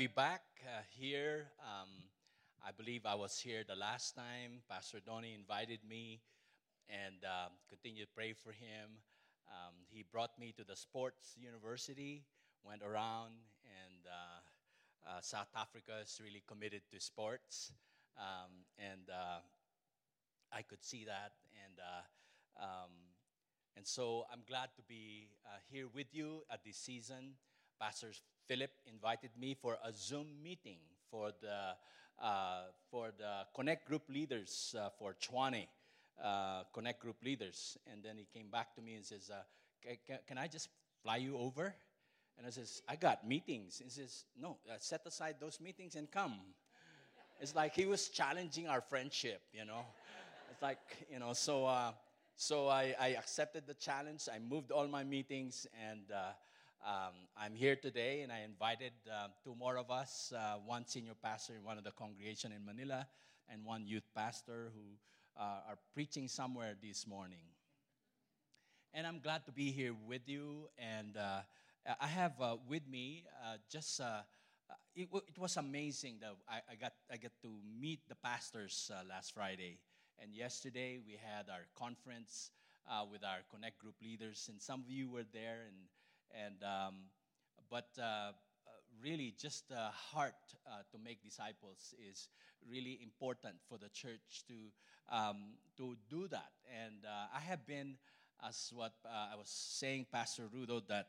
be back uh, here. Um, I believe I was here the last time. Pastor Donnie invited me and um, continue to pray for him. Um, he brought me to the sports university, went around, and uh, uh, South Africa is really committed to sports. Um, and uh, I could see that. And, uh, um, and so I'm glad to be uh, here with you at this season. Pastor Philip invited me for a Zoom meeting for the, uh, for the Connect Group leaders uh, for Tshwane. Uh, Connect Group leaders. And then he came back to me and says, uh, can, can I just fly you over? And I says, I got meetings. He says, no, uh, set aside those meetings and come. It's like he was challenging our friendship, you know. It's like, you know, so, uh, so I, I, accepted the challenge. I moved all my meetings, and um, I'm here today. And I invited uh, two more of us uh, one senior pastor in one of the congregation in Manila, and one youth pastor who uh, are preaching somewhere this morning. And I'm glad to be here with you. And uh, I have with me just it, it, was amazing that I, I, got I get to meet the pastors uh, last Friday, and yesterday we had our conference uh, with our Connect Group leaders, and some of you were there, and and um, but uh, uh really just the heart uh, to make disciples is really important for the church to um, to do that, and uh, I have been as what I was saying, Pastor Rudo, that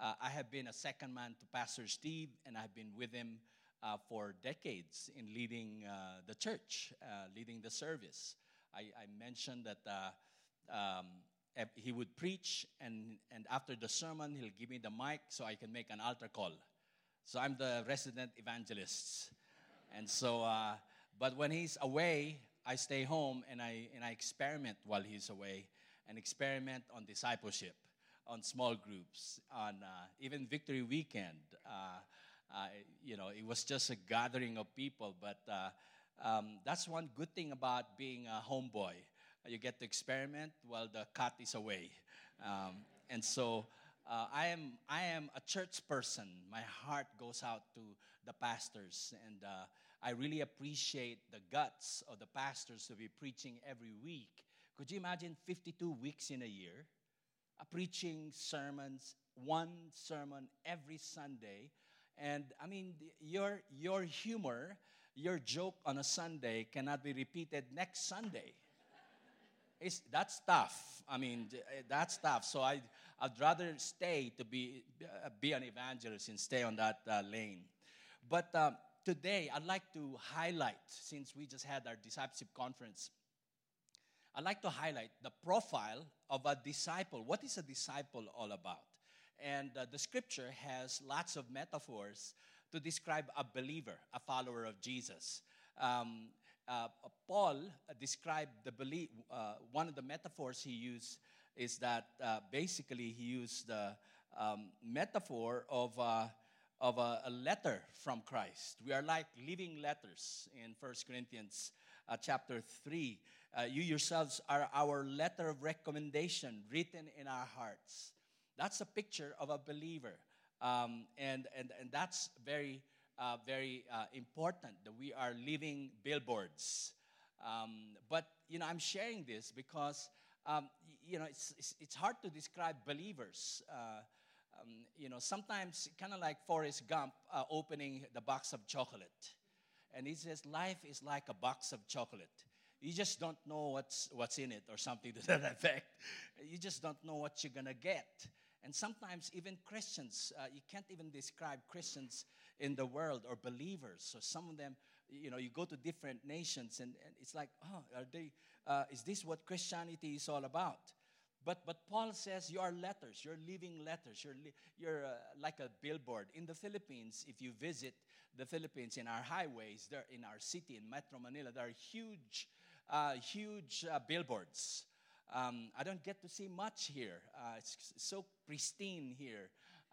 uh, I have been a second man to Pastor Steve, and I've been with him uh, for decades in leading uh, the church, uh, leading the service. I, I mentioned that uh, um, he would preach, and, and after the sermon, he'll give me the mic so I can make an altar call. So I'm the resident evangelist. And so, uh, but when he's away, I stay home and I, and I experiment while he's away and experiment on discipleship on small groups, on uh, even Victory Weekend. Uh, uh, you know, it was just a gathering of people, but uh, um, that's one good thing about being a homeboy. You get to experiment while the cat is away. Um, and so uh, I, am, I am a church person. My heart goes out to the pastors, and uh, I really appreciate the guts of the pastors to be preaching every week. Could you imagine 52 weeks in a year? preaching sermons, one sermon every Sunday. And I mean, your, your humor, your joke on a Sunday cannot be repeated next Sunday. It's, that's tough. I mean, that's tough. So I, I'd rather stay to be, uh, be an evangelist and stay on that uh, lane. But um, today, I'd like to highlight, since we just had our discipleship conference, I'd like to highlight the profile of a disciple. What is a disciple all about? And uh, the scripture has lots of metaphors to describe a believer, a follower of Jesus. Um, uh, Paul described the belief, uh, one of the metaphors he used is that uh, basically he used the um, metaphor of, uh, of a, a, letter from Christ. We are like living letters in 1 Corinthians uh, chapter 3. Uh, you yourselves are our letter of recommendation written in our hearts. That's a picture of a believer. Um, and, and, and that's very, uh, very uh, important that we are living billboards. Um, but, you know, I'm sharing this because, um, you know, it's, it's, it's, hard to describe believers. Uh, um, you know, sometimes kind of like Forrest Gump uh, opening the box of chocolate. And he says, life is like a box of chocolate you just don't know what's, what's in it or something to that effect. You just don't know what you're to get. And sometimes, even Christians, uh, you can't even describe Christians in the world or believers. So, some of them, you know, you go to different nations and, and it's like, oh, are they, uh, is this what Christianity is all about? But, but Paul says you are letters, you're living letters, you're, li- you're uh, like a billboard. In the Philippines, if you visit the Philippines in our highways, there in our city, in Metro Manila, there are huge uh, huge uh, billboards. Um, I don't get to see much here. Uh, it's so pristine here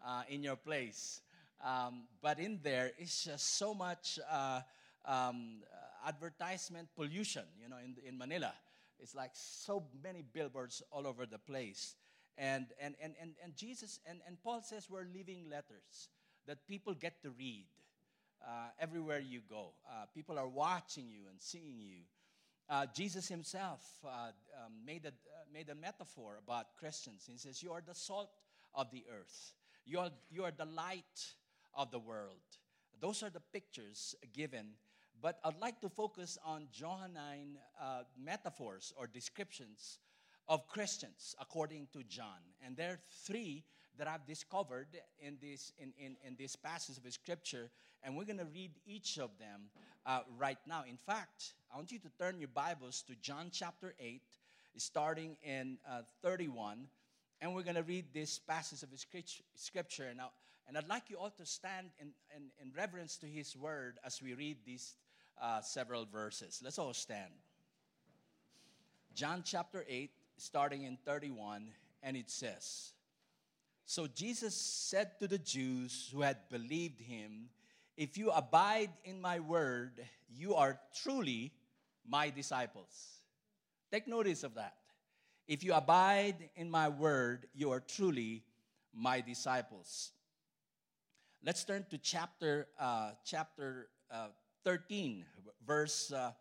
uh, in your place. Um, but in there is just so much uh, um, advertisement pollution, you know, in, in Manila. It's like so many billboards all over the place. And, and, and, and, and Jesus and, and Paul says we're living letters that people get to read. uh, everywhere you go. Uh, people are watching you and seeing you. Uh, Jesus himself uh, um, made, a, uh, made a metaphor about Christians. He says, You are the salt of the earth, you are, you are the light of the world. Those are the pictures given. But I'd like to focus on Johannine uh, metaphors or descriptions of Christians according to John. And there are three that I've discovered in this, in, in, in this passage of Scripture, and we're going to read each of them uh, right now. In fact, I want you to turn your Bibles to John chapter 8, starting in uh, 31, and we're going to read this passage of Scripture. Now, and I'd like you all to stand in, in, in reverence to His Word as we read these uh, several verses. Let's all stand. John chapter 8, starting in 31, and it says, So Jesus said to the Jews who had believed him, If you abide in my word, you are truly my disciples. Take notice of that. If you abide in my word, you are truly my disciples. Let's turn to chapter, uh, chapter uh, 13, verse uh,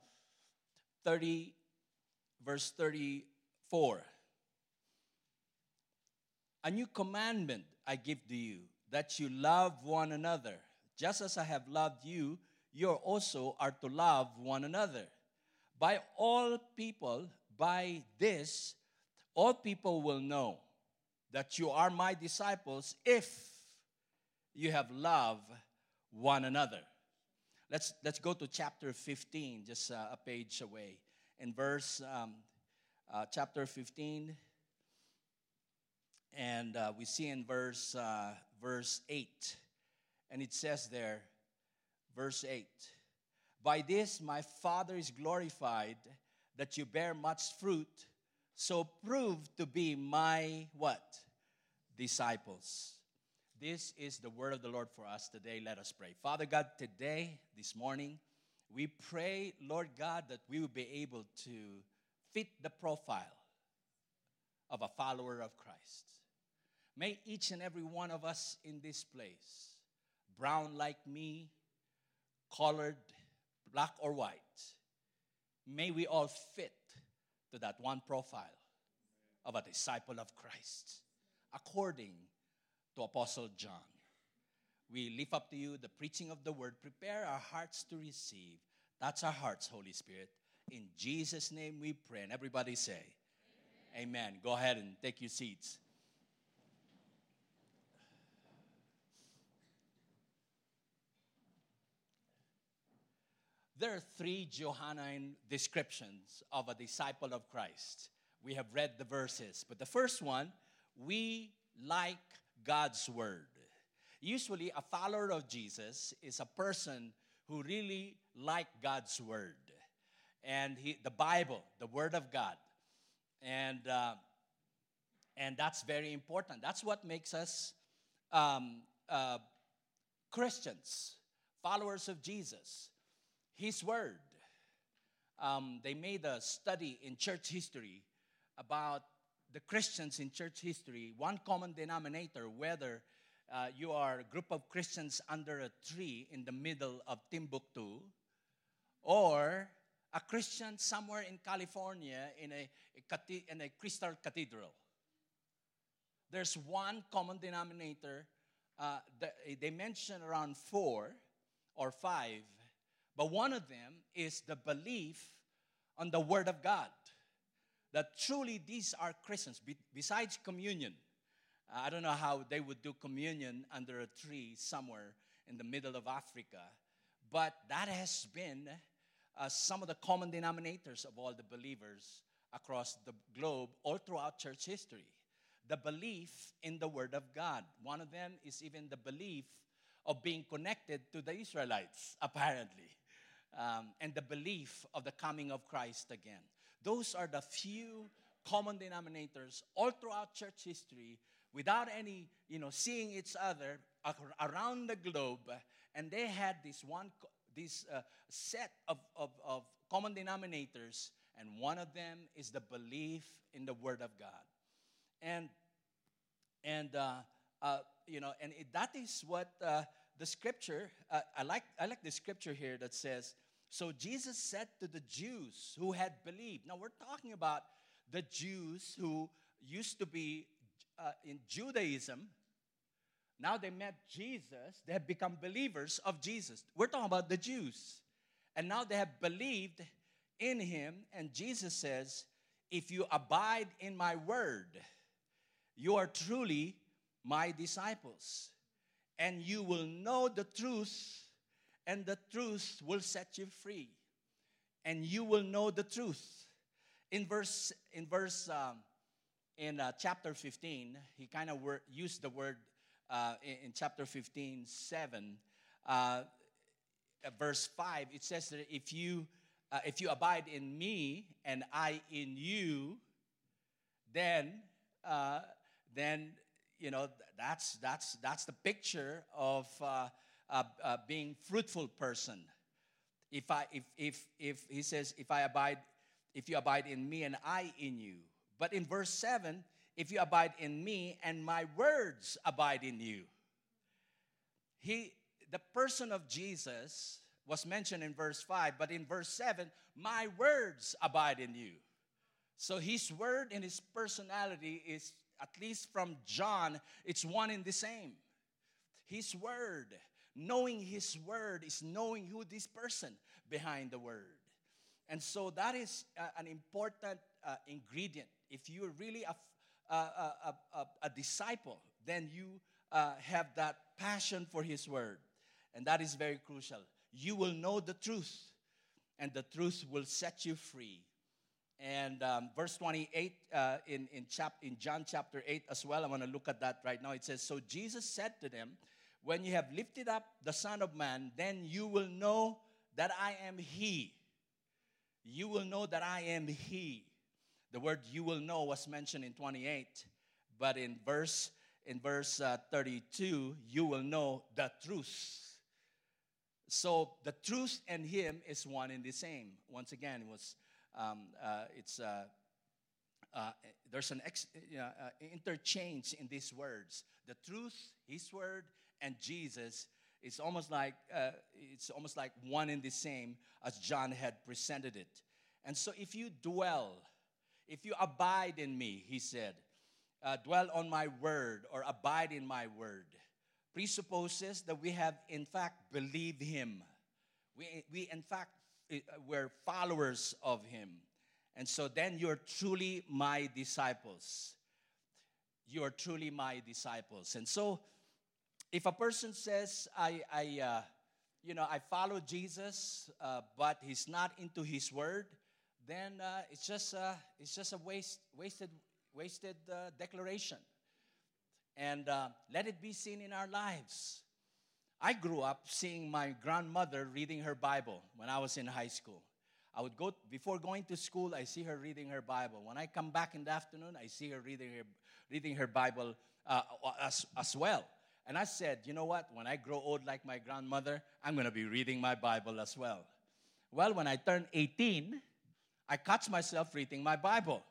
30, verse 34. A new commandment I give to you, that you love one another. Just as I have loved you, you also are to love one another. By all people, by this, all people will know that you are my disciples if you have love one another. Let's, let's go to chapter 15, just uh, a page away. In verse, um, uh, chapter 15, and uh, we see in verse, uh, verse 8, and it says there, verse 8, By this my Father is glorified, that you bear much fruit, so prove to be my what? Disciples. This is the word of the Lord for us today. Let us pray. Father God, today, this morning, we pray, Lord God, that we will be able to fit the profile of a follower of Christ. May each and every one of us in this place, brown like me, colored, black or white, may we all fit to that one profile of a disciple of Christ according to Apostle John. We lift up to you the preaching of the word. Prepare our hearts to receive. That's our hearts, Holy Spirit. In Jesus' name we pray. And everybody say, Amen. Amen. Go ahead and take your seats. There are three Johannine descriptions of a disciple of Christ. We have read the verses, but the first one, we like God's word. Usually, a follower of Jesus is a person who really like God's word and he, the Bible, the Word of God, and uh, and that's very important. That's what makes us um, uh, Christians, followers of Jesus. His Word. Um, they made a study in church history about the Christians in church history, one common denominator, whether uh, you are a group of Christians under a tree in the middle of Timbuktu, or a Christian somewhere in California in a, a, in a crystal cathedral. There's one common denominator. Uh, they mention around four or five, but one of them is the belief on the Word of God that truly these are Christians, Be- besides communion. Uh, I don't know how they would do communion under a tree somewhere in the middle of Africa, but that has been uh, some of the common denominators of all the believers across the globe, all throughout church history. The belief in the Word of God. One of them is even the belief of being connected to the Israelites, apparently, um, and the belief of the coming of Christ again. Those are the few common denominators all throughout church history without any, you know, seeing each other around the globe. And they had this one, this uh, set of, of, of common denominators, and one of them is the belief in the Word of God. And, and uh, uh, you know, and it, that is what uh, the scripture, uh, I, like, I like the scripture here that says, So Jesus said to the Jews who had believed. Now we're talking about the Jews who used to be uh, in Judaism. Now they met Jesus, they have become believers of Jesus. We're talking about the Jews. And now they have believed in him. And Jesus says, If you abide in my word, you are truly my disciples. And you will know the truth, and the truth will set you free. And you will know the truth. In verse, in verse, um, in uh, chapter 15, he kind of wor- used the word uh, in, in, chapter 15, 7. Uh, verse 5, it says that if you uh, if you abide in me and I in you, then uh, then you know that's that's that's the picture of uh, being fruitful person. If I if if if he says if I abide if you abide in me and I in you, but in verse seven, if you abide in me and my words abide in you, he the person of Jesus was mentioned in verse 5, but in verse 7, my words abide in you. So his word and his personality is, at least from John, it's one and the same. His word, knowing his word, is knowing who this person behind the word. And so that is uh, an important uh, ingredient. If you're really a, a, a, a, disciple, then you uh, have that passion for his word. And that is very crucial you will know the truth, and the truth will set you free. And um, verse 28 uh, in, in, chap- in John chapter 8 as well, I want to look at that right now. It says, So Jesus said to them, When you have lifted up the Son of Man, then you will know that I am He. You will know that I am He. The word you will know was mentioned in 28, but in verse in verse uh, 32, you will know the truth so the truth and him is one and the same. Once again, it was um, uh, it's uh, uh, there's an ex, uh, interchange in these words. The truth, His word, and Jesus is almost like uh, it's almost like one and the same as John had presented it. And so, if you dwell, if you abide in me, he said, uh, dwell on my word or abide in my word presupposes that we have, in fact, believed him. We, we in fact, were followers of him. And so then you're truly my disciples. You are truly my disciples. And so if a person says, I, I uh, you know, I follow Jesus, uh, but he's not into his word, then uh, it's just, it's just a waste, wasted, wasted uh, declaration and uh, let it be seen in our lives. I grew up seeing my grandmother reading her Bible when I was in high school. I would go, before going to school, I see her reading her Bible. When I come back in the afternoon, I see her reading her, reading her Bible uh, as, as well. And I said, you know what? When I grow old like my grandmother, I'm going to be reading my Bible as well. Well, when I turned 18, I caught myself reading my Bible.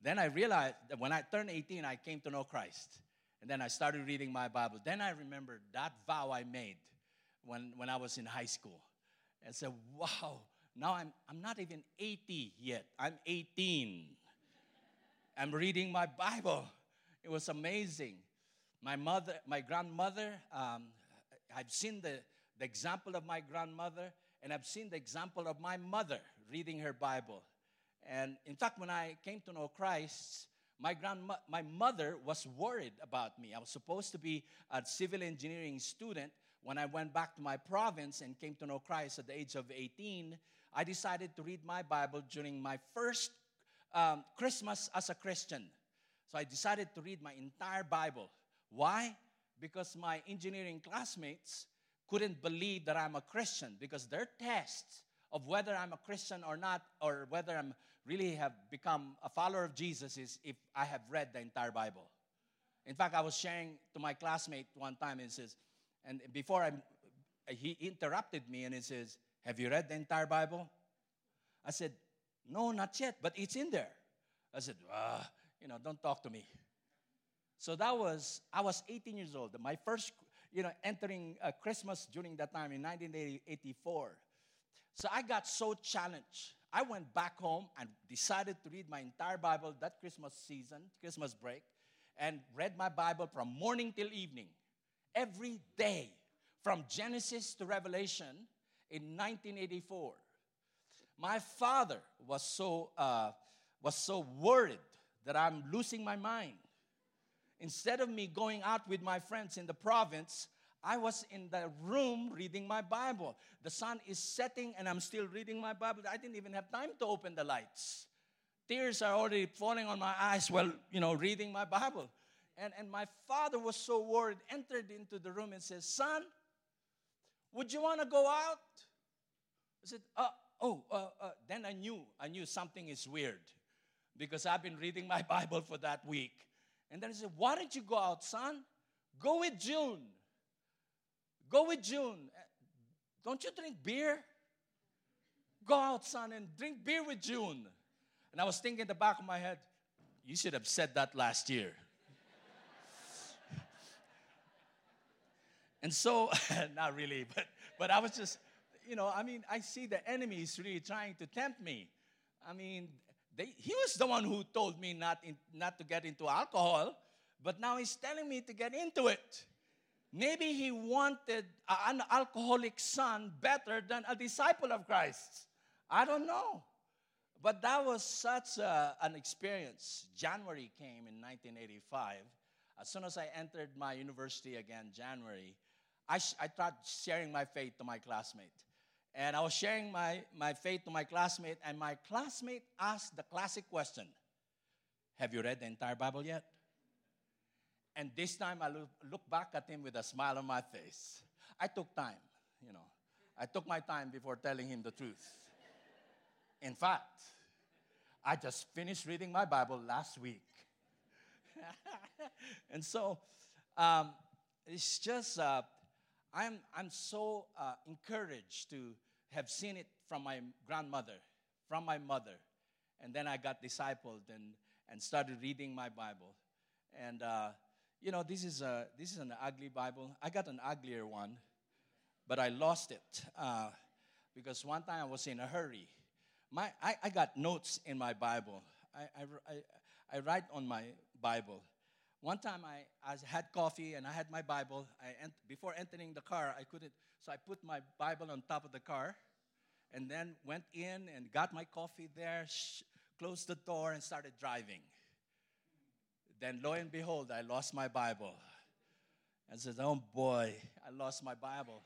Then I realized that when I turned 18, I came to know Christ. And then I started reading my Bible. Then I remembered that vow I made when, when I was in high school. And said, wow, now I'm, I'm not even 80 yet. I'm 18. I'm reading my Bible. It was amazing. My mother, my grandmother, um, I've seen the, the example of my grandmother, and I've seen the example of my mother reading her Bible. And in fact, when I came to know Christ, my grandma, my mother was worried about me. I was supposed to be a civil engineering student. When I went back to my province and came to know Christ at the age of 18, I decided to read my Bible during my first um, Christmas as a Christian. So I decided to read my entire Bible. Why? Because my engineering classmates couldn't believe that I'm a Christian because their tests of whether I'm a Christian or not, or whether I'm really have become a follower of Jesus is if I have read the entire Bible. In fact, I was sharing to my classmate one time, and says, and before I, he interrupted me and he says, Have you read the entire Bible? I said, No, not yet, but it's in there. I said, ah, You know, don't talk to me. So that was, I was 18 years old. My first you know, entering uh, Christmas during that time in 1984. So I got so challenged. I went back home and decided to read my entire Bible that Christmas season, Christmas break, and read my Bible from morning till evening, every day, from Genesis to Revelation in 1984. My father was so, uh, was so worried that I'm losing my mind. Instead of me going out with my friends in the province, I was in the room reading my Bible. The sun is setting and I'm still reading my Bible. I didn't even have time to open the lights. Tears are already falling on my eyes while, you know, reading my Bible. And, and my father was so worried, entered into the room and says, Son, would you want to go out? I said, uh, Oh, uh, uh, then I knew, I knew something is weird because I've been reading my Bible for that week. And then he said, Why don't you go out, son? Go with June. Go with June. Don't you drink beer? Go out, son, and drink beer with June. And I was thinking in the back of my head, you should have said that last year. and so, not really, but, but I was just, you know, I mean, I see the enemy is really trying to tempt me. I mean, they, he was the one who told me not, in, not to get into alcohol, but now he's telling me to get into it. Maybe he wanted an alcoholic son better than a disciple of Christ. I don't know. But that was such a, an experience. January came in 1985. As soon as I entered my university again, January, I, sh- I tried sharing my faith to my classmate. And I was sharing my, my faith to my classmate, and my classmate asked the classic question Have you read the entire Bible yet? And this time I look, look back at him with a smile on my face. I took time, you know. I took my time before telling him the truth. In fact, I just finished reading my Bible last week. and so um, it's just, uh, I'm, I'm so uh, encouraged to have seen it from my grandmother, from my mother. And then I got discipled and, and started reading my Bible. And uh, you know, this is, a, this is an ugly Bible. I got an uglier one, but I lost it uh, because one time I was in a hurry. My, I, I got notes in my Bible. I, I, I, I write on my Bible. One time I, I had coffee and I had my Bible. I ent- before entering the car, I couldn't, so I put my Bible on top of the car and then went in and got my coffee there, sh- closed the door, and started driving. Then, lo and behold, I lost my Bible. And said, Oh boy, I lost my Bible.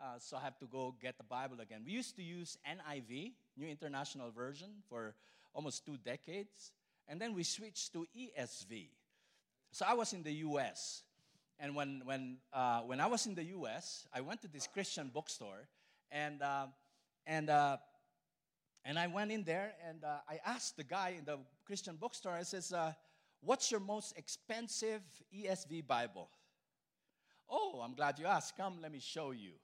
Uh, so I have to go get the Bible again. We used to use NIV, New International Version, for almost two decades. And then we switched to ESV. So I was in the US. And when, when, uh, when I was in the US, I went to this Christian bookstore. And, uh, and, uh, and I went in there and uh, I asked the guy in the Christian bookstore, I says, uh, What's your most expensive ESV Bible? Oh, I'm glad you asked. Come, let me show you.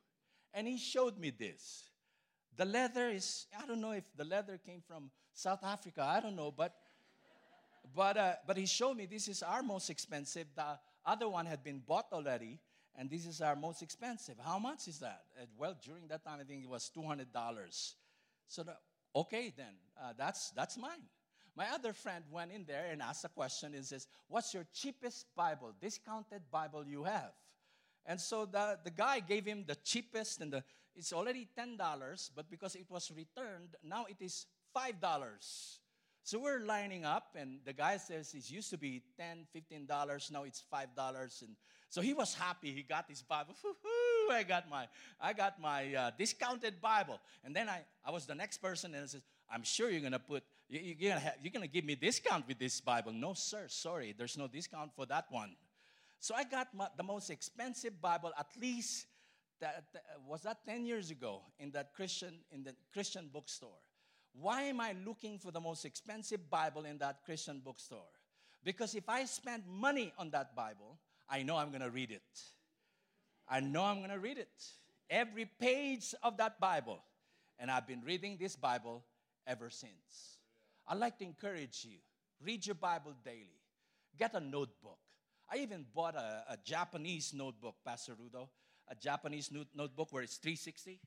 And he showed me this. The leather is, I don't know if the leather came from South Africa, I don't know, but but uh, but he showed me this is our most expensive. The other one had been bought already, and this is our most expensive. How much is that? Uh, well, during that time, I think it was two hundred dollars. So, the, okay, then uh, that's that's mine. My other friend went in there and asked a question and says, What's your cheapest Bible, discounted Bible you have? And so the, the guy gave him the cheapest, and the, it's already $10, but because it was returned, now it is $5. So we're lining up, and the guy says it used to be $10, $15, now it's $5. And so he was happy. He got his Bible. I got my, I got my uh, discounted Bible. And then I, I was the next person, and I says, I'm sure you're going to put you, are gonna you're gonna give me discount with this Bible. No, sir, sorry, there's no discount for that one. So I got my, the most expensive Bible, at least that, that, was that 10 years ago in that Christian in the Christian bookstore. Why am I looking for the most expensive Bible in that Christian bookstore? Because if I spend money on that Bible, I know I'm gonna read it. I know I'm gonna read it. Every page of that Bible. And I've been reading this Bible ever since. I'd like to encourage you read your Bible daily, get a notebook. I even bought a, a Japanese notebook, Pastor Rudo, a Japanese no- notebook where it's 360.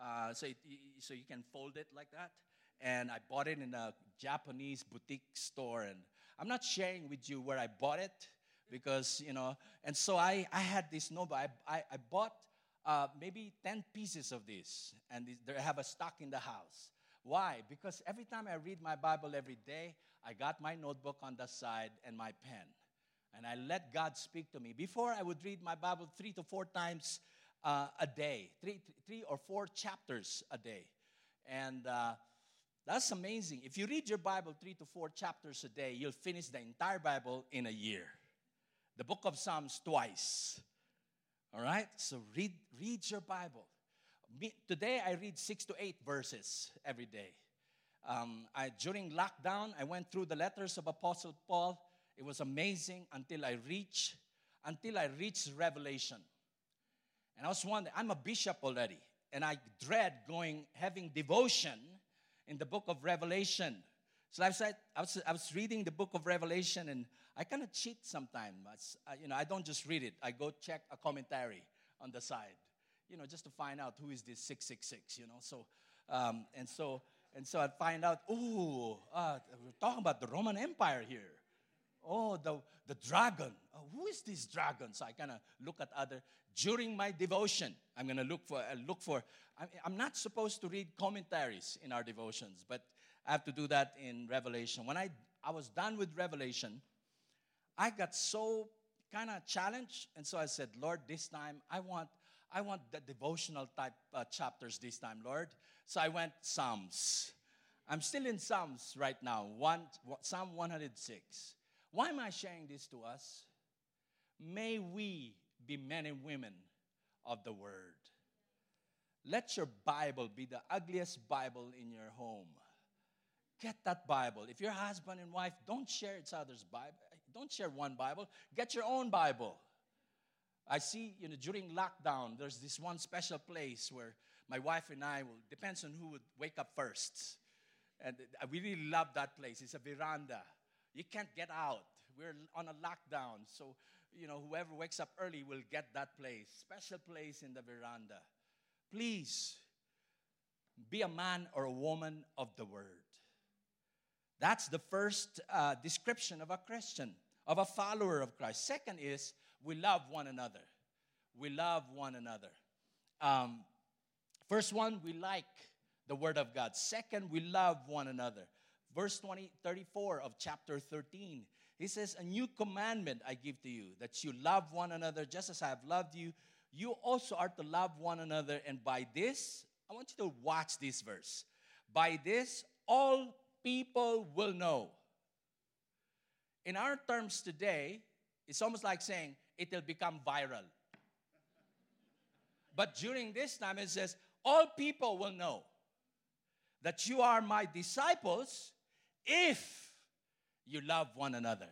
Uh, so, it, so you can fold it like that. And I bought it in a Japanese boutique store. And I'm not sharing with you where I bought it because, you know, and so I, I had this notebook. I, I, I bought uh, maybe 10 pieces of this, and they have a stock in the house. Why? Because every time I read my Bible every day, I got my notebook on the side and my pen. And I let God speak to me. Before, I would read my Bible three to four times uh, a day, three, three or four chapters a day. And uh, that's amazing. If you read your Bible three to four chapters a day, you'll finish the entire Bible in a year. The book of Psalms twice. All right? So read, read your Bible. Me, today I read six to eight verses every day. Um, I, during lockdown, I went through the letters of Apostle Paul. It was amazing until I reached until I reached Revelation. And I was wondering, I'm a bishop already, and I dread going having devotion in the book of Revelation. So I was, I was, I was reading the book of Revelation, and I kind of cheat sometimes. Uh, you know, I don't just read it. I go check a commentary on the side, you know, just to find out who is this 666, you know. So, um, and so, and so I find out, oh, uh, we're talking about the Roman Empire here. Oh, the, the dragon. Oh, who is this dragon? So I kind of look at other. During my devotion, I'm going to look for, uh, look for, I'm not supposed to read commentaries in our devotions, but I have to do that in Revelation. When I, I was done with Revelation, I got so kind of challenged, and so I said, Lord, this time I want I want the devotional type uh, chapters this time, Lord. So I went Psalms. I'm still in Psalms right now, one, Psalm 106. Why am I sharing this to us? May we be men and women of the Word. Let your Bible be the ugliest Bible in your home. Get that Bible. If you're husband and wife, don't share each other's Bible. Don't share one Bible. Get your own Bible. I see, you know, during lockdown, there's this one special place where my wife and I will, depends on who would wake up first. And uh, we really love that place. It's a veranda. You can't get out. We're on a lockdown. So, you know, whoever wakes up early will get that place. Special place in the veranda. Please be a man or a woman of the word. That's the first uh, description of a Christian, of a follower of Christ. Second is we love one another. We love one another. Um, first one, we like the word of God. Second, we love one another. Verse 20, 34 of chapter 13, he says, A new commandment I give to you, that you love one another just as I have loved you. You also are to love one another. And by this, I want you to watch this verse. By this, all people will know. In our terms today, it's almost like saying it will become viral. But during this time, it says, All people will know that you are my disciples if you love one another.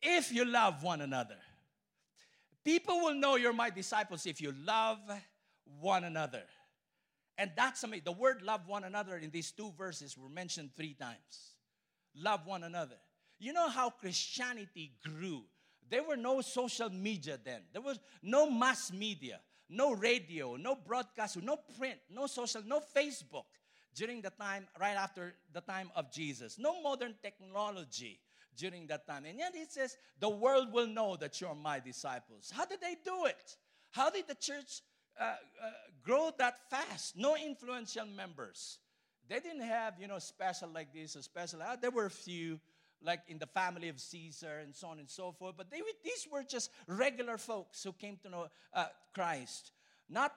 If you love one another. People will know you're my disciples if you love one another. And that's amazing. The word love one another in these two verses were mentioned three times. Love one another. You know how Christianity grew? There were no social media then. There was no mass media, no radio, no broadcast, no print, no social, no Facebook during the time, right after the time of Jesus. No modern technology during that time. And yet it says, the world will know that you're my disciples. How did they do it? How did the church uh, uh, grow that fast? No influential members. They didn't have, you know, special like this, a special. Uh, there were a few, like in the family of Caesar and so on and so forth. But they, these were just regular folks who came to know uh, Christ. Not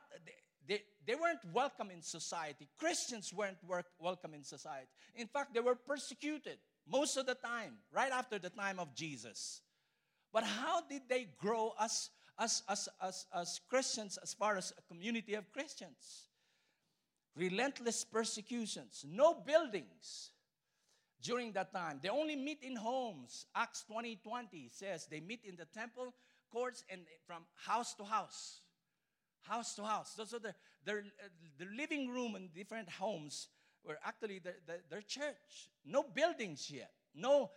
they, they weren't welcome in society. Christians weren't work, welcome in society. In fact, they were persecuted most of the time, right after the time of Jesus. But how did they grow as, as, as, as, as Christians, as far as a community of Christians? Relentless persecutions, no buildings during that time. They only meet in homes. Acts 20 20 says they meet in the temple courts and from house to house house to house. So, the, their, uh, the living room in different homes were actually the, the, their church. No buildings yet. No,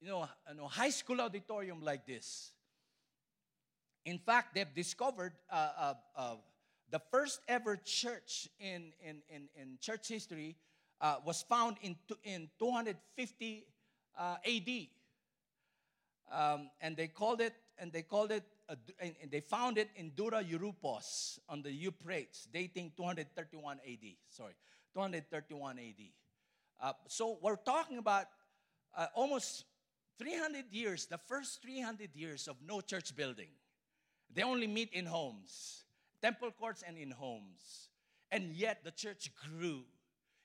you know, know, high school auditorium like this. In fact, they've discovered uh, uh, uh, the first ever church in, in, in, in church history uh, was found in, in 250 uh, AD. Um, and they called it, and they called it, uh, and, they found it in Dura Europos on the Euphrates, dating 231 AD. Sorry, 231 AD. so we're talking about almost 300 years, the first 300 years of no church building. They only meet in homes, temple courts and in homes. And yet the church grew.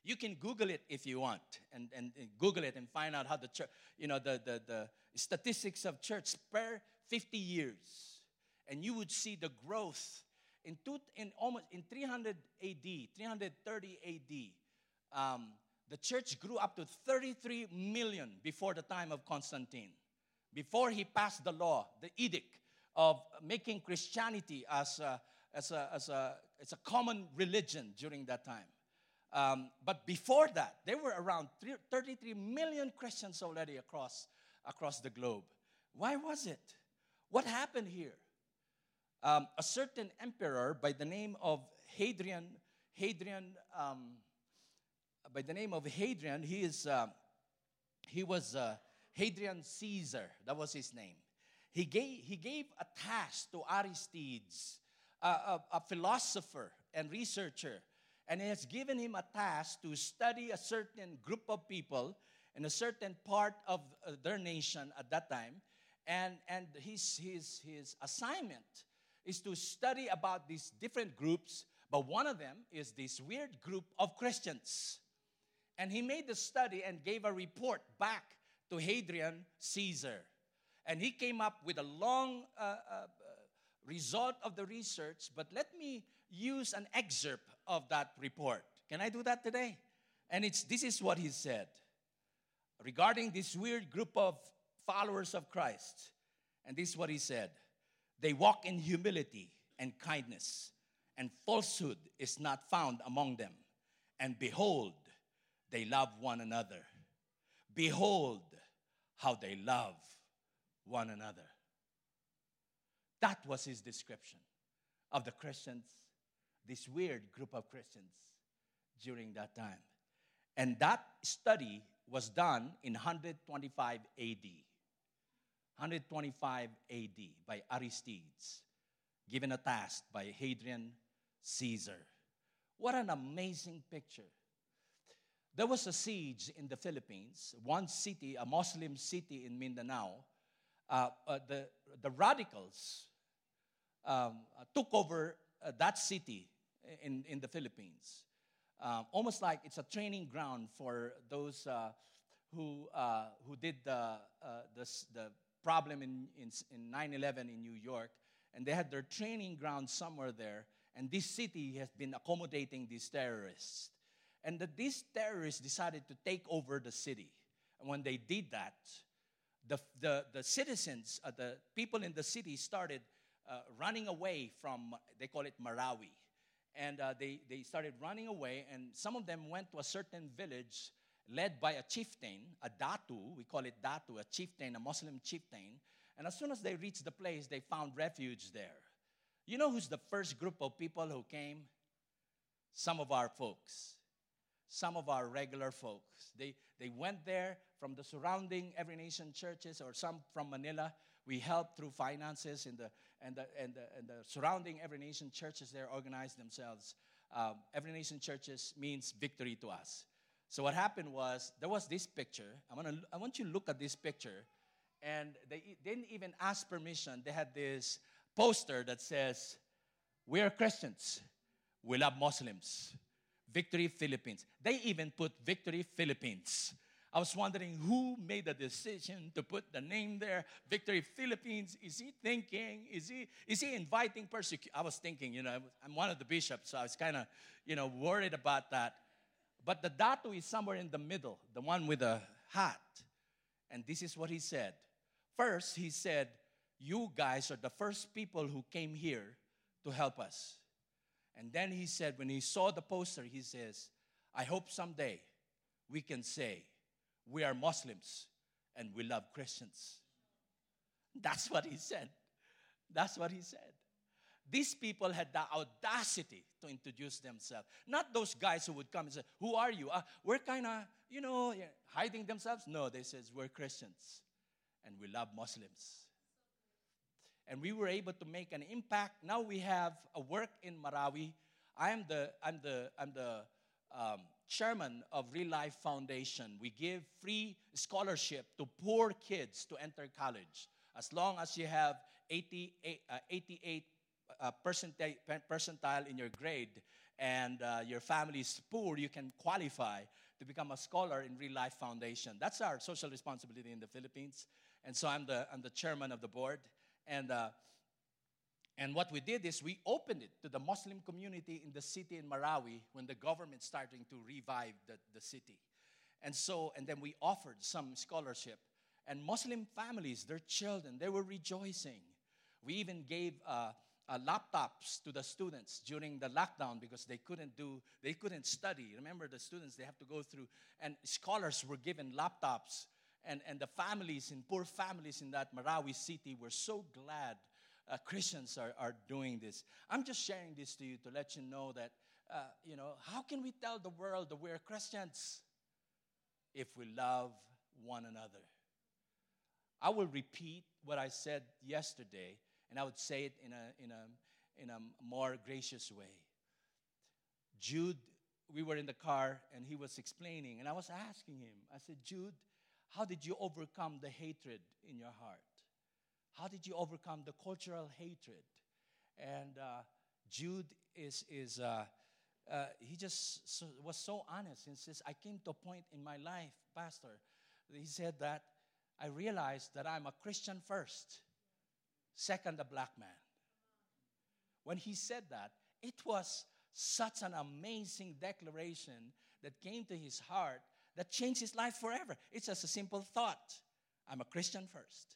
You can Google it if you want, and, and, and Google it and find out how the church, you know, the, the, the statistics of church per 50 years. And you would see the growth in, two, in almost in 300 AD, 330 AD. Um, the church grew up to 33 million before the time of Constantine, before he passed the law, the edict of making Christianity as a, as a, as a, as a common religion during that time. Um, but before that, there were around 33 million Christians already across, across the globe. Why was it? What happened here? Um, a certain emperor by the name of Hadrian, Hadrian um, by the name of Hadrian. He, is, uh, he was uh, Hadrian Caesar. That was his name. He gave, he gave a task to Aristides, a, a, philosopher and researcher, and he has given him a task to study a certain group of people in a certain part of uh, their nation at that time. And, and his, his, his assignment is to study about these different groups, but one of them is this weird group of Christians. And he made the study and gave a report back to Hadrian Caesar. And he came up with a long uh, uh, result of the research, but let me use an excerpt of that report. Can I do that today? And it's this is what he said regarding this weird group of followers of Christ. And this is what he said They walk in humility and kindness, and falsehood is not found among them. And behold, they love one another. Behold how they love one another. That was his description of the Christians, this weird group of Christians during that time. And that study was done in 125 AD. 125 AD by Aristides, given a task by Hadrian Caesar. What an amazing picture there was a siege in the Philippines, one city, a Muslim city in Mindanao. Uh, uh, the, the radicals um, uh, took over uh, that city in, in the Philippines. Um, almost like it's a training ground for those uh, who, uh, who did the, the, the problem in, in, in 9 11 in New York. And they had their training ground somewhere there. And this city has been accommodating these terrorists and that these terrorists decided to take over the city. And when they did that, the, the, the citizens, uh, the people in the city started uh, running away from, they call it Marawi. And uh, they, they started running away, and some of them went to a certain village led by a chieftain, a datu, we call it datu, a chieftain, a Muslim chieftain. And as soon as they reached the place, they found refuge there. You know who's the first group of people who came? Some of our folks some of our regular folks. They, they went there from the surrounding Every Nation churches or some from Manila. We helped through finances in the, and, the, and, the, and the surrounding Every Nation churches there organized themselves. Um, Every Nation churches means victory to us. So what happened was there was this picture. I, wanna, I want you to look at this picture. And they didn't even ask permission. They had this poster that says, We are Christians. We love Muslims. Victory Philippines. They even put Victory Philippines. I was wondering who made the decision to put the name there, Victory Philippines. Is he thinking? Is he is he inviting persecution? I was thinking, you know, I'm one of the bishops, so I was kind of, you know, worried about that. But the datu is somewhere in the middle, the one with the hat. And this is what he said. First, he said, You guys are the first people who came here to help us. And then he said, when he saw the poster, he says, I hope someday we can say we are Muslims and we love Christians. That's what he said. That's what he said. These people had the audacity to introduce themselves. Not those guys who would come and say, Who are you? Uh, we're kind of, you know, hiding themselves. No, they says, We're Christians and we love Muslims. And we were able to make an impact. Now we have a work in Marawi. I am the, I'm the, I'm the um, chairman of Real Life Foundation. We give free scholarship to poor kids to enter college. As long as you have 88, uh, 88 percentile, percentile in your grade and uh, your family is poor, you can qualify to become a scholar in Real Life Foundation. That's our social responsibility in the Philippines. And so I'm the, I'm the chairman of the board. And, uh, and what we did is we opened it to the Muslim community in the city in Marawi when the government starting to revive the, the city. And so, and then we offered some scholarship and Muslim families, their children, they were rejoicing. We even gave uh, uh, laptops to the students during the lockdown because they couldn't do, they couldn't study. Remember, the students they have to go through, and scholars were given laptops, and and the families in poor families in that Marawi city were so glad uh, Christians are are doing this. I'm just sharing this to you to let you know that uh, you know how can we tell the world that we're Christians if we love one another. I will repeat what I said yesterday, and I would say it in a, in a, in a more gracious way. Jude, we were in the car, and he was explaining, and I was asking him, I said, Jude, how did you overcome the hatred in your heart? How did you overcome the cultural hatred? And uh, Jude is, is uh, uh, he just was so honest and says, I came to a point in my life, Pastor, he said that I realized that I'm a Christian first, second, a black man. When he said that, it was such an amazing declaration that came to his heart that changed his life forever. It's just a simple thought I'm a Christian first,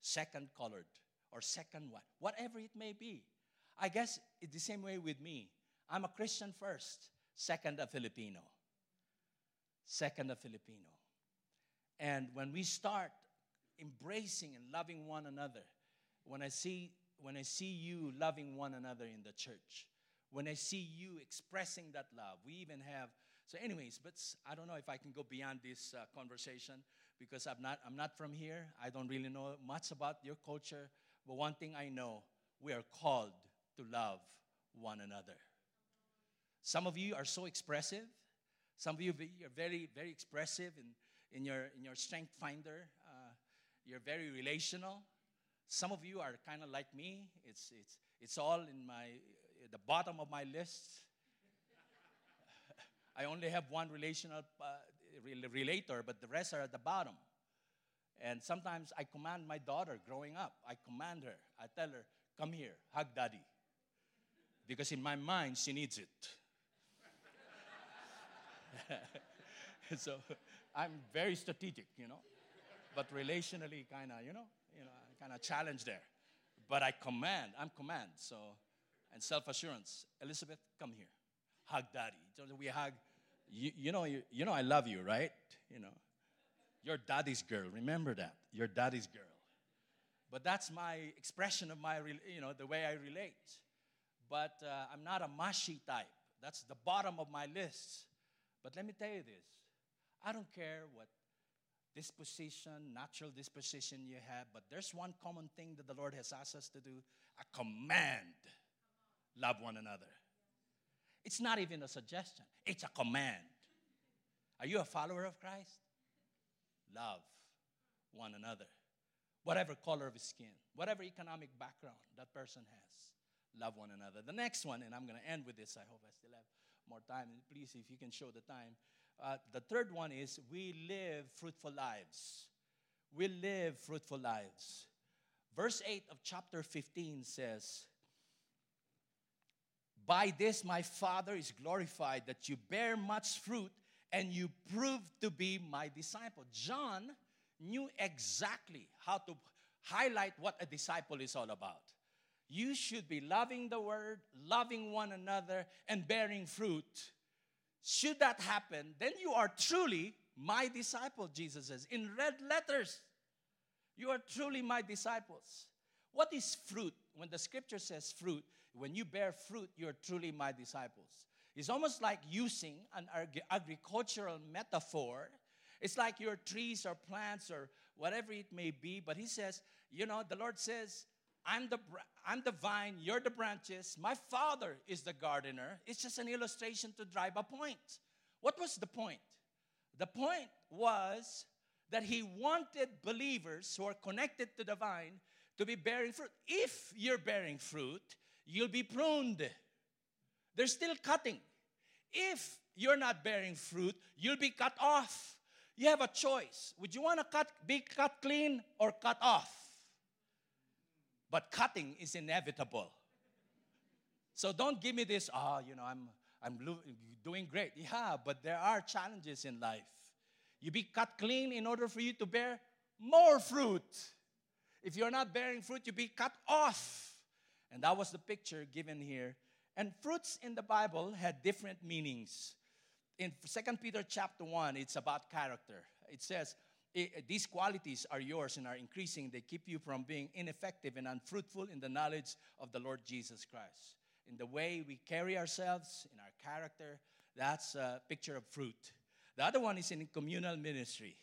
second, colored, or second one, whatever it may be. I guess it's the same way with me. I'm a Christian first, second, a Filipino. Second, a Filipino. And when we start embracing and loving one another, when I see when I see you loving one another in the church, when I see you expressing that love, we even have so anyways, but I don't know if I can go beyond this uh, conversation because I'm not I'm not from here. I don't really know much about your culture, but one thing I know, we are called to love one another. Some of you are so expressive. Some of you are very very expressive and in your, in your strength finder. Uh, you're very relational. Some of you are kind of like me. It's, it's, it's all in my, the bottom of my list. I only have one relational uh, relator, but the rest are at the bottom. And sometimes I command my daughter growing up, I command her, I tell her, come here, hug daddy. Because in my mind, she needs it. so I'm very strategic, you know, but relationally, kind of, you know, you know, kind of challenge there. But I command. I'm command. So, and self assurance. Elizabeth, come here. Hug daddy. We hug. You, you know, you, you know, I love you, right? You know, you're daddy's girl. Remember that. You're daddy's girl. But that's my expression of my, you know, the way I relate. But uh, I'm not a mushy type. That's the bottom of my list. But let me tell you this I don't care what disposition, natural disposition you have, but there's one common thing that the Lord has asked us to do a command love one another. It's not even a suggestion, it's a command. Are you a follower of Christ? Love one another. Whatever color of skin, whatever economic background that person has, love one another. The next one, and I'm going to end with this, I hope I still have more time. Please, if you can show the time. Uh, the third one is we live fruitful lives. We live fruitful lives. Verse 8 of chapter 15 says, By this my Father is glorified that you bear much fruit and you prove to be my disciple. John knew exactly how to highlight what a disciple is all about. You should be loving the word, loving one another, and bearing fruit should that happen, then you are truly my disciple, Jesus says, in red letters. You are truly my disciples. What is fruit? When the scripture says fruit, when you bear fruit, you're truly my disciples. It's almost like using an agricultural metaphor. It's like your trees or plants or whatever it may be. But he says, you know, the Lord says, I'm the, I'm the vine, you're the branches, my father is the gardener. It's just an illustration to drive a point. What was the point? The point was that he wanted believers who are connected to the vine to be bearing fruit. If you're bearing fruit, you'll be pruned. They're still cutting. If you're not bearing fruit, you'll be cut off. You have a choice. Would you want to cut, be cut clean or cut off? But cutting is inevitable. So don't give me this, oh, you know, I'm, I'm doing great. Yeah, but there are challenges in life. You be cut clean in order for you to bear more fruit. If you're not bearing fruit, you be cut off. And that was the picture given here. And fruits in the Bible had different meanings. In Second Peter chapter 1, it's about character. It says, these qualities are yours and are increasing. They keep you from being ineffective and unfruitful in the knowledge of the Lord Jesus Christ. In the way we carry ourselves, in our character, that's a picture of fruit. The other one is in communal ministry.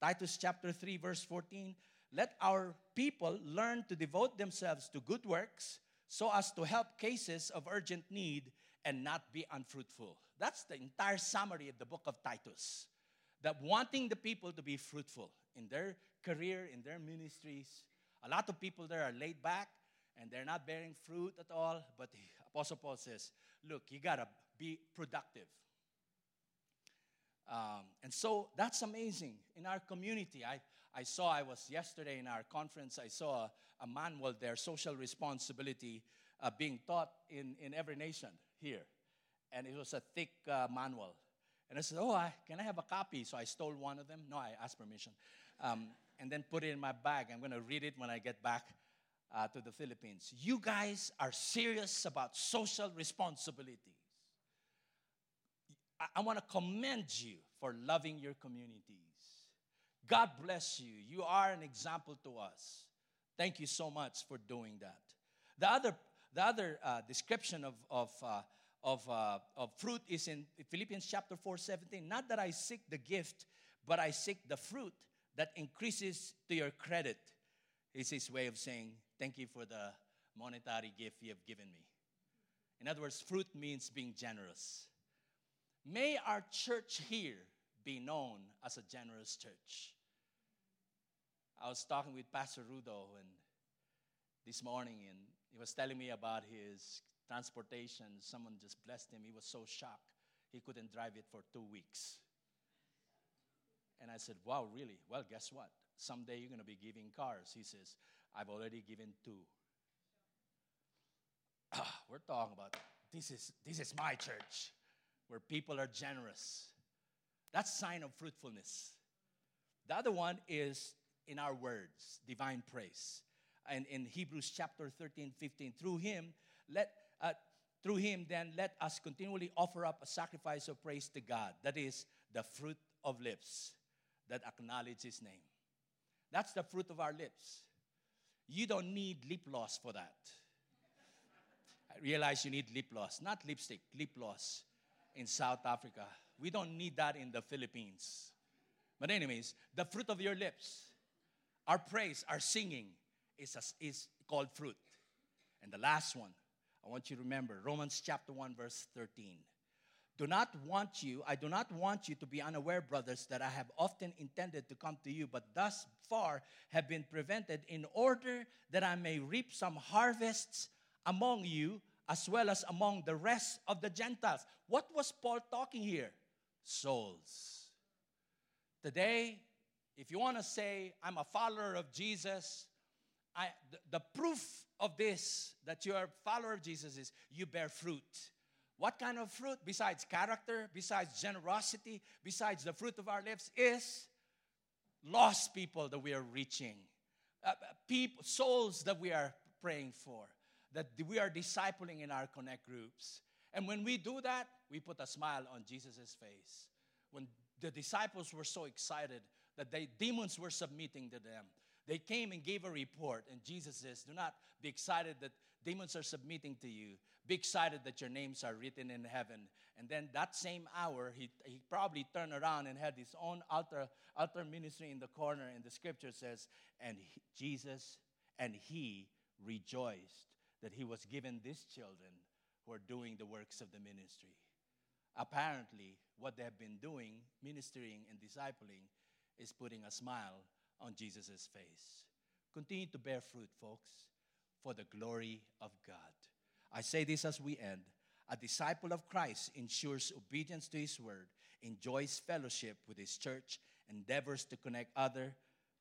Titus chapter 3, verse 14. Let our people learn to devote themselves to good works so as to help cases of urgent need and not be unfruitful. That's the entire summary of the book of Titus. That wanting the people to be fruitful in their career, in their ministries. A lot of people there are laid back and they're not bearing fruit at all. But the Apostle Paul says, look, you gotta be productive. Um, and so that's amazing. In our community, I, I saw, I was yesterday in our conference, I saw a, a manual there, social responsibility, uh, being taught in, in every nation here. And it was a thick uh, manual. And I said, Oh, I, can I have a copy? So I stole one of them. No, I asked permission. Um, and then put it in my bag. I'm going to read it when I get back uh, to the Philippines. You guys are serious about social responsibilities. I, I want to commend you for loving your communities. God bless you. You are an example to us. Thank you so much for doing that. The other, the other uh, description of, of, uh, of, uh, of fruit is in Philippians chapter 4 17. Not that I seek the gift, but I seek the fruit that increases to your credit. Is his way of saying, Thank you for the monetary gift you have given me. In other words, fruit means being generous. May our church here be known as a generous church. I was talking with Pastor Rudo and this morning, and he was telling me about his transportation. Someone just blessed him. He was so shocked he couldn't drive it for two weeks. And I said, Wow, really? Well, guess what? Someday you're going to be giving cars. He says, I've already given two. Ah, we're talking about this is this is my church where people are generous. That's sign of fruitfulness. The other one is in our words, divine praise. And in Hebrews chapter 13, 15, through him, let uh, through him then let us continually offer up a sacrifice of praise to God. That is the fruit of lips that acknowledge his name. That's the fruit of our lips. You don't need lip gloss for that. I realize you need lip gloss, not lipstick, lip gloss in South Africa. We don't need that in the Philippines. But, anyways, the fruit of your lips, our praise, our singing is, a, is called fruit. And the last one, I want you to remember Romans chapter 1, verse 13. Do not want you, I do not want you to be unaware, brothers, that I have often intended to come to you, but thus far have been prevented in order that I may reap some harvests among you as well as among the rest of the Gentiles. What was Paul talking here? Souls. Today, if you want to say, I'm a follower of Jesus, I, the, the proof of this, that you are a follower of Jesus, is you bear fruit. What kind of fruit, besides character, besides generosity, besides the fruit of our lips, is lost people that we are reaching, uh, people, souls that we are praying for that we are discipling in our connect groups. And when we do that, we put a smile on Jesus' face. When The disciples were so excited that they, demons were submitting to them. They came and gave a report, and Jesus says, Do not be excited that demons are submitting to you. Be excited that your names are written in heaven. And then that same hour, he, he probably turned around and had his own altar, altar ministry in the corner. And the scripture says, And he, Jesus and he rejoiced that he was given these children who are doing the works of the ministry. Apparently, what they have been doing, ministering and discipling, is putting a smile on Jesus' face. Continue to bear fruit, folks, for the glory of God. I say this as we end. A disciple of Christ ensures obedience to his word, enjoys fellowship with his church, endeavors to connect other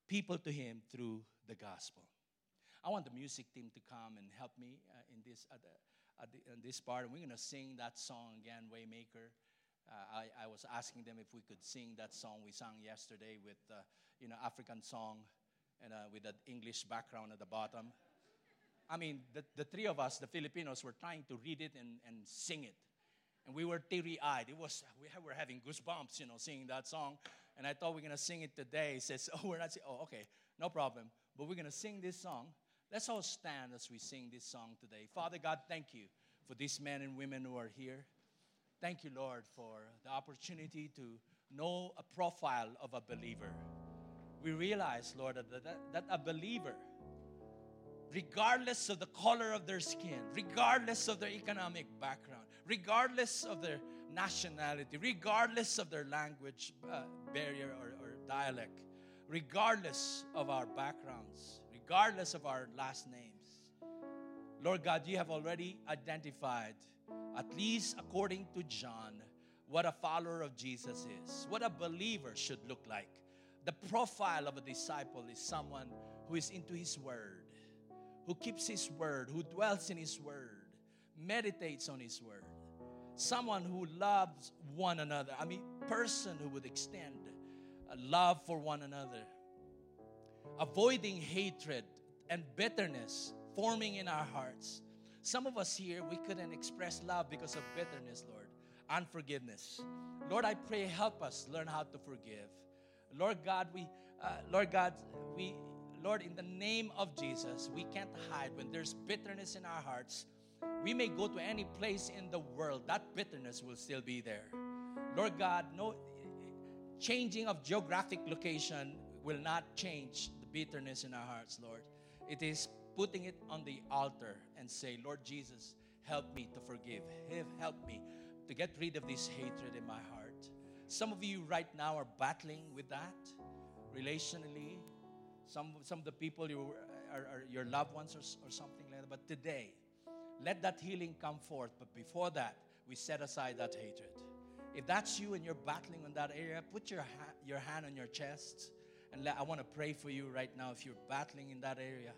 people to him through the gospel. I want the music team to come and help me uh, in this at the, in this part. And we're going to sing that song again, Waymaker. Uh, I, I was asking them if we could sing that song we sang yesterday with, uh, you know, African song and uh, with an English background at the bottom. I mean, the, the three of us, the Filipinos, were trying to read it and, and sing it. And we were teary eyed. It was, we were having goosebumps, you know, singing that song. And I thought we are going to sing it today. He says, Oh, we're not singing. Oh, okay, no problem. But we're going to sing this song. Let's all stand as we sing this song today. Father God, thank you for these men and women who are here. Thank you, Lord, for the opportunity to know a profile of a believer. We realize, Lord, that, that, that a believer, regardless of the color of their skin, regardless of their economic background, regardless of their nationality, regardless of their language uh, barrier or, or dialect, regardless of our backgrounds, regardless of our last names, Lord God, you have already identified at least according to John, what a follower of Jesus is, what a believer should look like. The profile of a disciple is someone who is into his word, who keeps his word, who dwells in his word, meditates on his word. Someone who loves one another. I mean, person who would extend love for one another. Avoiding hatred and bitterness forming in our hearts some of us here, we couldn't express love because of bitterness, Lord, unforgiveness. Lord, I pray, help us learn how to forgive. Lord God, we, uh, Lord God, we, Lord, in the name of Jesus, we can't hide when there's bitterness in our hearts. We may go to any place in the world, that bitterness will still be there. Lord God, no changing of geographic location will not change the bitterness in our hearts, Lord. It is putting it on the altar and say, Lord Jesus, help me to forgive. Help me to get rid of this hatred in my heart. Some of you right now are battling with that relationally. Some, some of the people you are, are your loved ones or, or something like that. But today, let that healing come forth. But before that, we set aside that hatred. If that's you and you're battling in that area, put your, ha- your hand on your chest. And let, I want to pray for you right now if you're battling in that area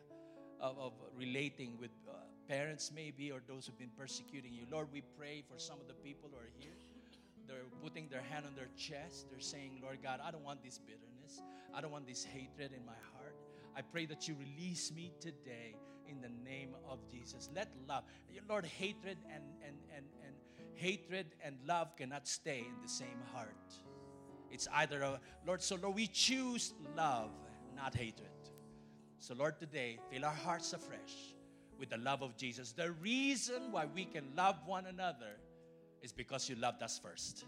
of, of relating with uh, parents, maybe, or those who've been persecuting you. Lord, we pray for some of the people who are here. They're putting their hand on their chest. They're saying, Lord God, I don't want this bitterness. I don't want this hatred in my heart. I pray that you release me today in the name of Jesus. Let love, Lord, hatred and, and, and, and hatred and love cannot stay in the same heart. It's either a Lord, so Lord, we choose love, not hatred. So, Lord, today, fill our hearts afresh with the love of Jesus. The reason why we can love one another is because you loved us first.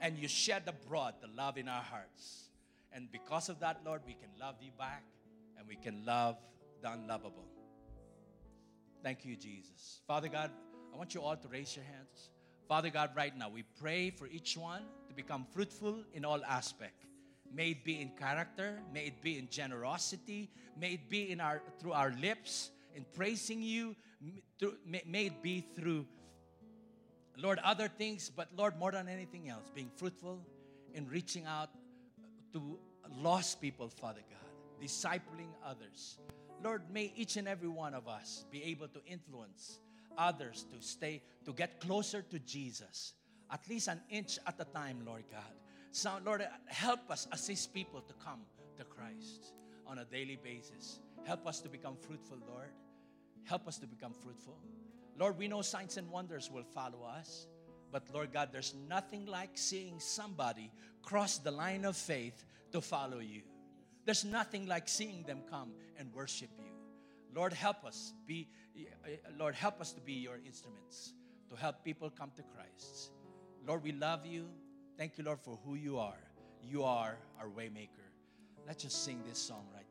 And you shed abroad the love in our hearts. And because of that, Lord, we can love you back and we can love the unlovable. Thank you, Jesus. Father God, I want you all to raise your hands. Father God, right now, we pray for each one to become fruitful in all aspects. May it be in character, may it be in generosity, may it be in our through our lips in praising you, may it be through Lord other things, but Lord more than anything else, being fruitful in reaching out to lost people, Father God, discipling others. Lord, may each and every one of us be able to influence others to stay, to get closer to Jesus, at least an inch at a time, Lord God. So, Lord, help us assist people to come to Christ on a daily basis. Help us to become fruitful, Lord. Help us to become fruitful. Lord, we know signs and wonders will follow us. But Lord God, there's nothing like seeing somebody cross the line of faith to follow you. There's nothing like seeing them come and worship you. Lord, help us be Lord, help us to be your instruments to help people come to Christ. Lord, we love you. Thank you, Lord, for who you are. You are our waymaker. Let's just sing this song right.